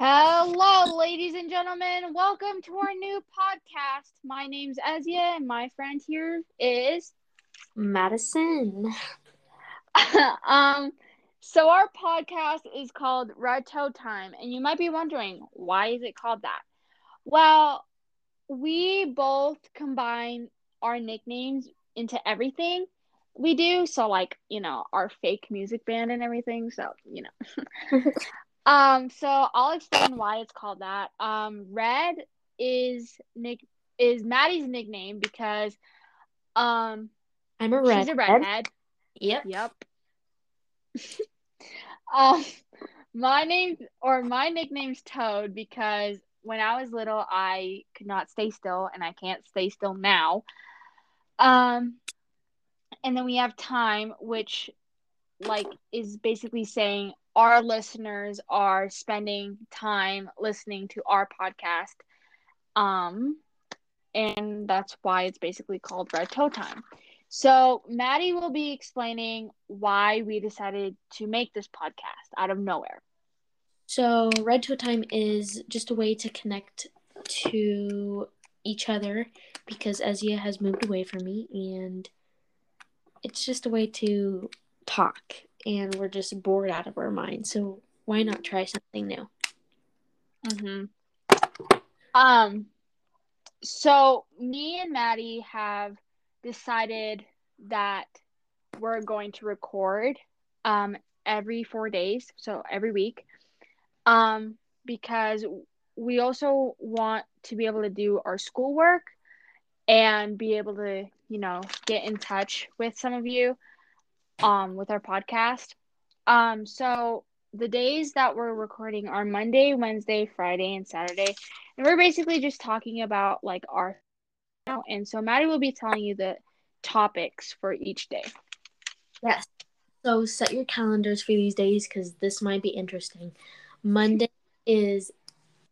Hello, ladies and gentlemen. Welcome to our new podcast. My name's Ezia, and my friend here is Madison. um. So our podcast is called Red Toad Time, and you might be wondering why is it called that? Well, we both combine our nicknames into everything we do. So, like you know, our fake music band and everything. So you know. Um, so I'll explain why it's called that. Um, Red is Nick is Maddie's nickname because um I'm a redhead. she's a redhead. Yep. Yep. um my name or my nickname's Toad because when I was little I could not stay still and I can't stay still now. Um and then we have time which like is basically saying our listeners are spending time listening to our podcast. Um, and that's why it's basically called Red Toad Time. So, Maddie will be explaining why we decided to make this podcast out of nowhere. So, Red Toad Time is just a way to connect to each other because Ezia has moved away from me, and it's just a way to talk and we're just bored out of our minds. So why not try something new? Mhm. Um so me and Maddie have decided that we're going to record um every 4 days, so every week. Um because we also want to be able to do our schoolwork and be able to, you know, get in touch with some of you um with our podcast. Um so the days that we're recording are Monday, Wednesday, Friday, and Saturday. And we're basically just talking about like our and so Maddie will be telling you the topics for each day. Yes. So set your calendars for these days because this might be interesting. Monday is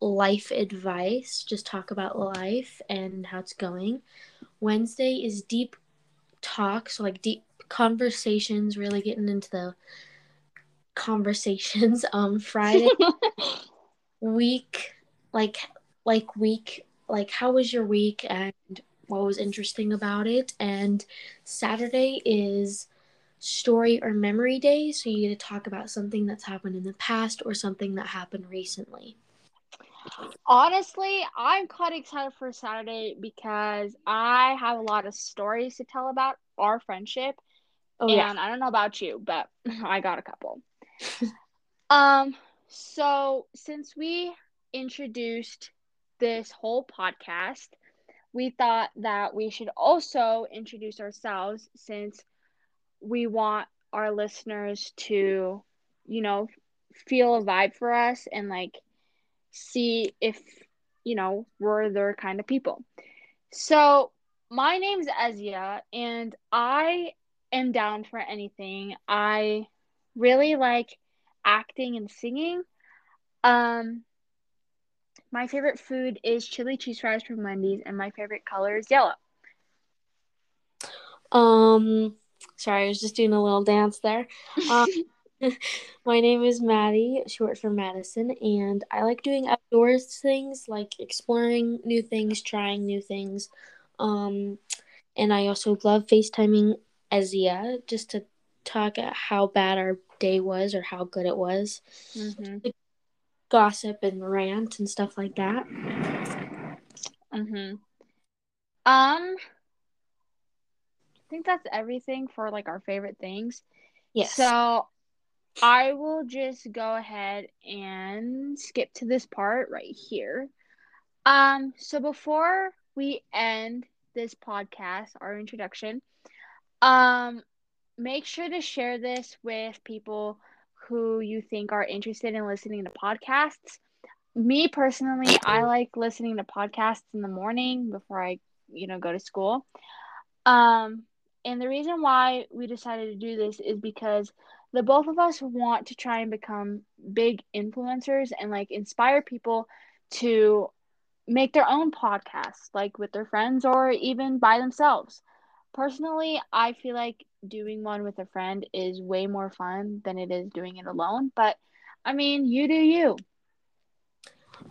life advice, just talk about life and how it's going. Wednesday is deep talk, so like deep conversations, really getting into the conversations. Um, Friday week, like like week, like how was your week and what was interesting about it? And Saturday is story or memory day, so you get to talk about something that's happened in the past or something that happened recently. Honestly, I'm quite excited for Saturday because I have a lot of stories to tell about our friendship Oh and yeah. I don't know about you, but I got a couple. um, so since we introduced this whole podcast, we thought that we should also introduce ourselves since we want our listeners to, you know, feel a vibe for us and like see if, you know, we're their kind of people. So, my name's Ezia, and I am down for anything. I really like acting and singing. Um, my favorite food is chili cheese fries from Wendy's, and my favorite color is yellow. Um, sorry, I was just doing a little dance there. Um, my name is Maddie, short for Madison, and I like doing outdoors things like exploring new things, trying new things. Um, and I also love FaceTiming Ezia just to talk at how bad our day was or how good it was, Mhm. gossip and rant and stuff like that. Mhm. Um, I think that's everything for like our favorite things. Yes. So I will just go ahead and skip to this part right here. Um, so before we end this podcast, our introduction, um, make sure to share this with people who you think are interested in listening to podcasts. Me personally, I like listening to podcasts in the morning before I, you know, go to school. Um, and the reason why we decided to do this is because the both of us want to try and become big influencers and like inspire people to make their own podcasts, like with their friends or even by themselves. Personally, I feel like doing one with a friend is way more fun than it is doing it alone, but I mean, you do you.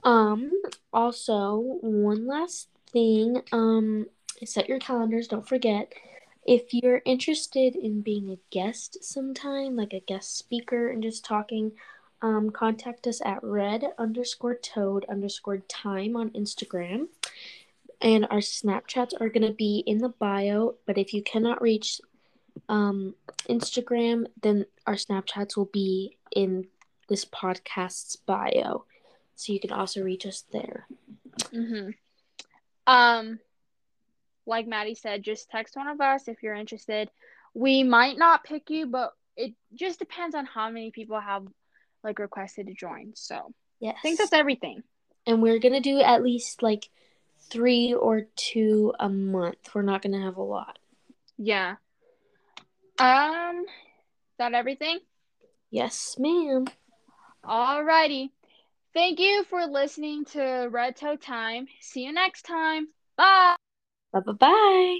Um, also, one last thing. Um, set your calendars. Don't forget. If you're interested in being a guest sometime, like a guest speaker and just talking, um, contact us at red underscore toad underscore time on Instagram. And our Snapchats are going to be in the bio. But if you cannot reach um, Instagram, then our Snapchats will be in this podcast's bio. So you can also reach us there. Mm-hmm. Um, like Maddie said, just text one of us if you're interested. We might not pick you, but it just depends on how many people have like requested to join. So yes, I think that's everything. And we're gonna do at least like three or two a month. We're not gonna have a lot. Yeah. Um, is that everything? Yes, ma'am. Alrighty. Thank you for listening to Red Toad Time. See you next time. Bye. Bye bye bye.